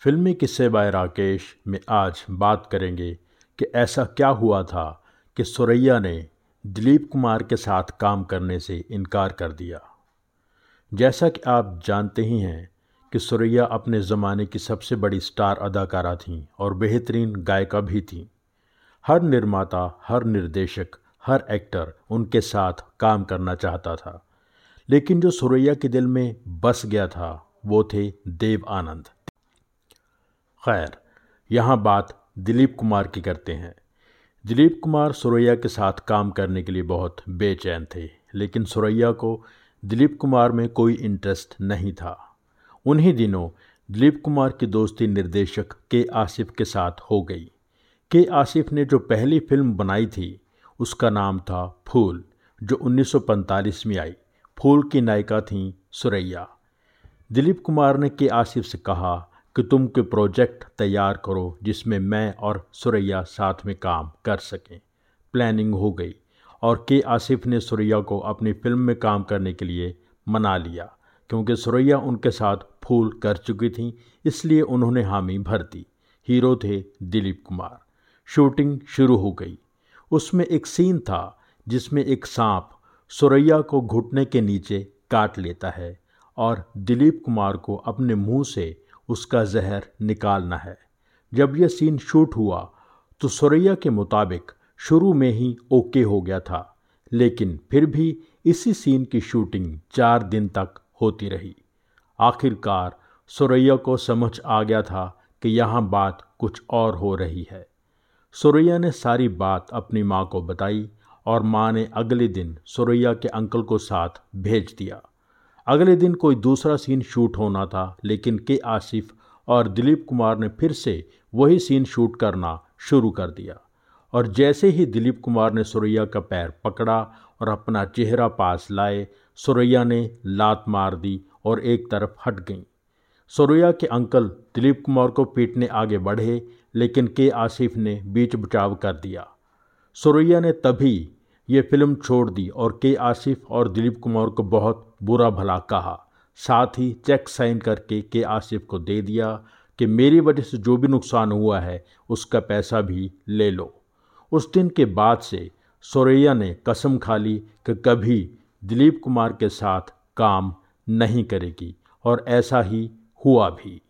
फिल्मी किस्से बाय राकेश में आज बात करेंगे कि ऐसा क्या हुआ था कि सुरैया ने दिलीप कुमार के साथ काम करने से इनकार कर दिया। जैसा कि आप जानते ही हैं कि सुरैया अपने ज़माने की सबसे बड़ी स्टार अदाकारा थीं और बेहतरीन गायिका भी थीं। हर निर्माता, हर निर्देशक, हर एक्टर उनके साथ काम करना चाहता था। लेकिन जो सुरैया के दिल में बस गया था, वो थे देव आनंद। खैर, यहाँ बात दिलीप कुमार की करते हैं। दिलीप कुमार सुरैया के साथ काम करने के लिए बहुत बेचैन थे, लेकिन सुरैया को दिलीप कुमार में कोई इंटरेस्ट नहीं था। उन्हीं दिनों दिलीप कुमार की दोस्ती निर्देशक के आसिफ के साथ हो गई। के आसिफ ने जो पहली फ़िल्म बनाई थी, उसका नाम था फूल, जो 1945 में आई। फूल की नायिका थी सुरैया। दिलीप कुमार ने के आसिफ से कहा कि तुम कोई प्रोजेक्ट तैयार करो जिसमें मैं और सुरैया साथ में काम कर सकें। प्लानिंग हो गई और के आसिफ ने सुरैया को अपनी फ़िल्म में काम करने के लिए मना लिया, क्योंकि सुरैया उनके साथ फूल कर चुकी थी, इसलिए उन्होंने हामी भर दी। हीरो थे दिलीप कुमार। शूटिंग शुरू हो गई। उसमें एक सीन था जिसमें एक सांप सुरैया को घुटने के नीचे काट लेता है और दिलीप कुमार को अपने मुँह से उसका जहर निकालना है। जब यह सीन शूट हुआ तो सुरैया के मुताबिक शुरू में ही ओके हो गया था, लेकिन फिर भी इसी सीन की शूटिंग चार दिन तक होती रही। आखिरकार सुरैया को समझ आ गया था कि यहाँ बात कुछ और हो रही है। सुरैया ने सारी बात अपनी माँ को बताई और माँ ने अगले दिन सुरैया के अंकल को साथ भेज दिया। अगले दिन कोई दूसरा सीन शूट होना था, लेकिन के आसिफ और दिलीप कुमार ने फिर से वही सीन शूट करना शुरू कर दिया। और जैसे ही दिलीप कुमार ने सुरैया का पैर पकड़ा और अपना चेहरा पास लाए, सुरैया ने लात मार दी और एक तरफ़ हट गई। सुरैया के अंकल दिलीप कुमार को पीटने आगे बढ़े, लेकिन के आसिफ ने बीच बचाव कर दिया। सुरैया ने तभी ये फ़िल्म छोड़ दी और के आसिफ और दिलीप कुमार को बहुत बुरा भला कहा। साथ ही चेक साइन करके के आसिफ को दे दिया कि मेरी वजह से जो भी नुकसान हुआ है, उसका पैसा भी ले लो। उस दिन के बाद से सोरैया ने कसम खा ली कि कभी दिलीप कुमार के साथ काम नहीं करेगी और ऐसा ही हुआ भी।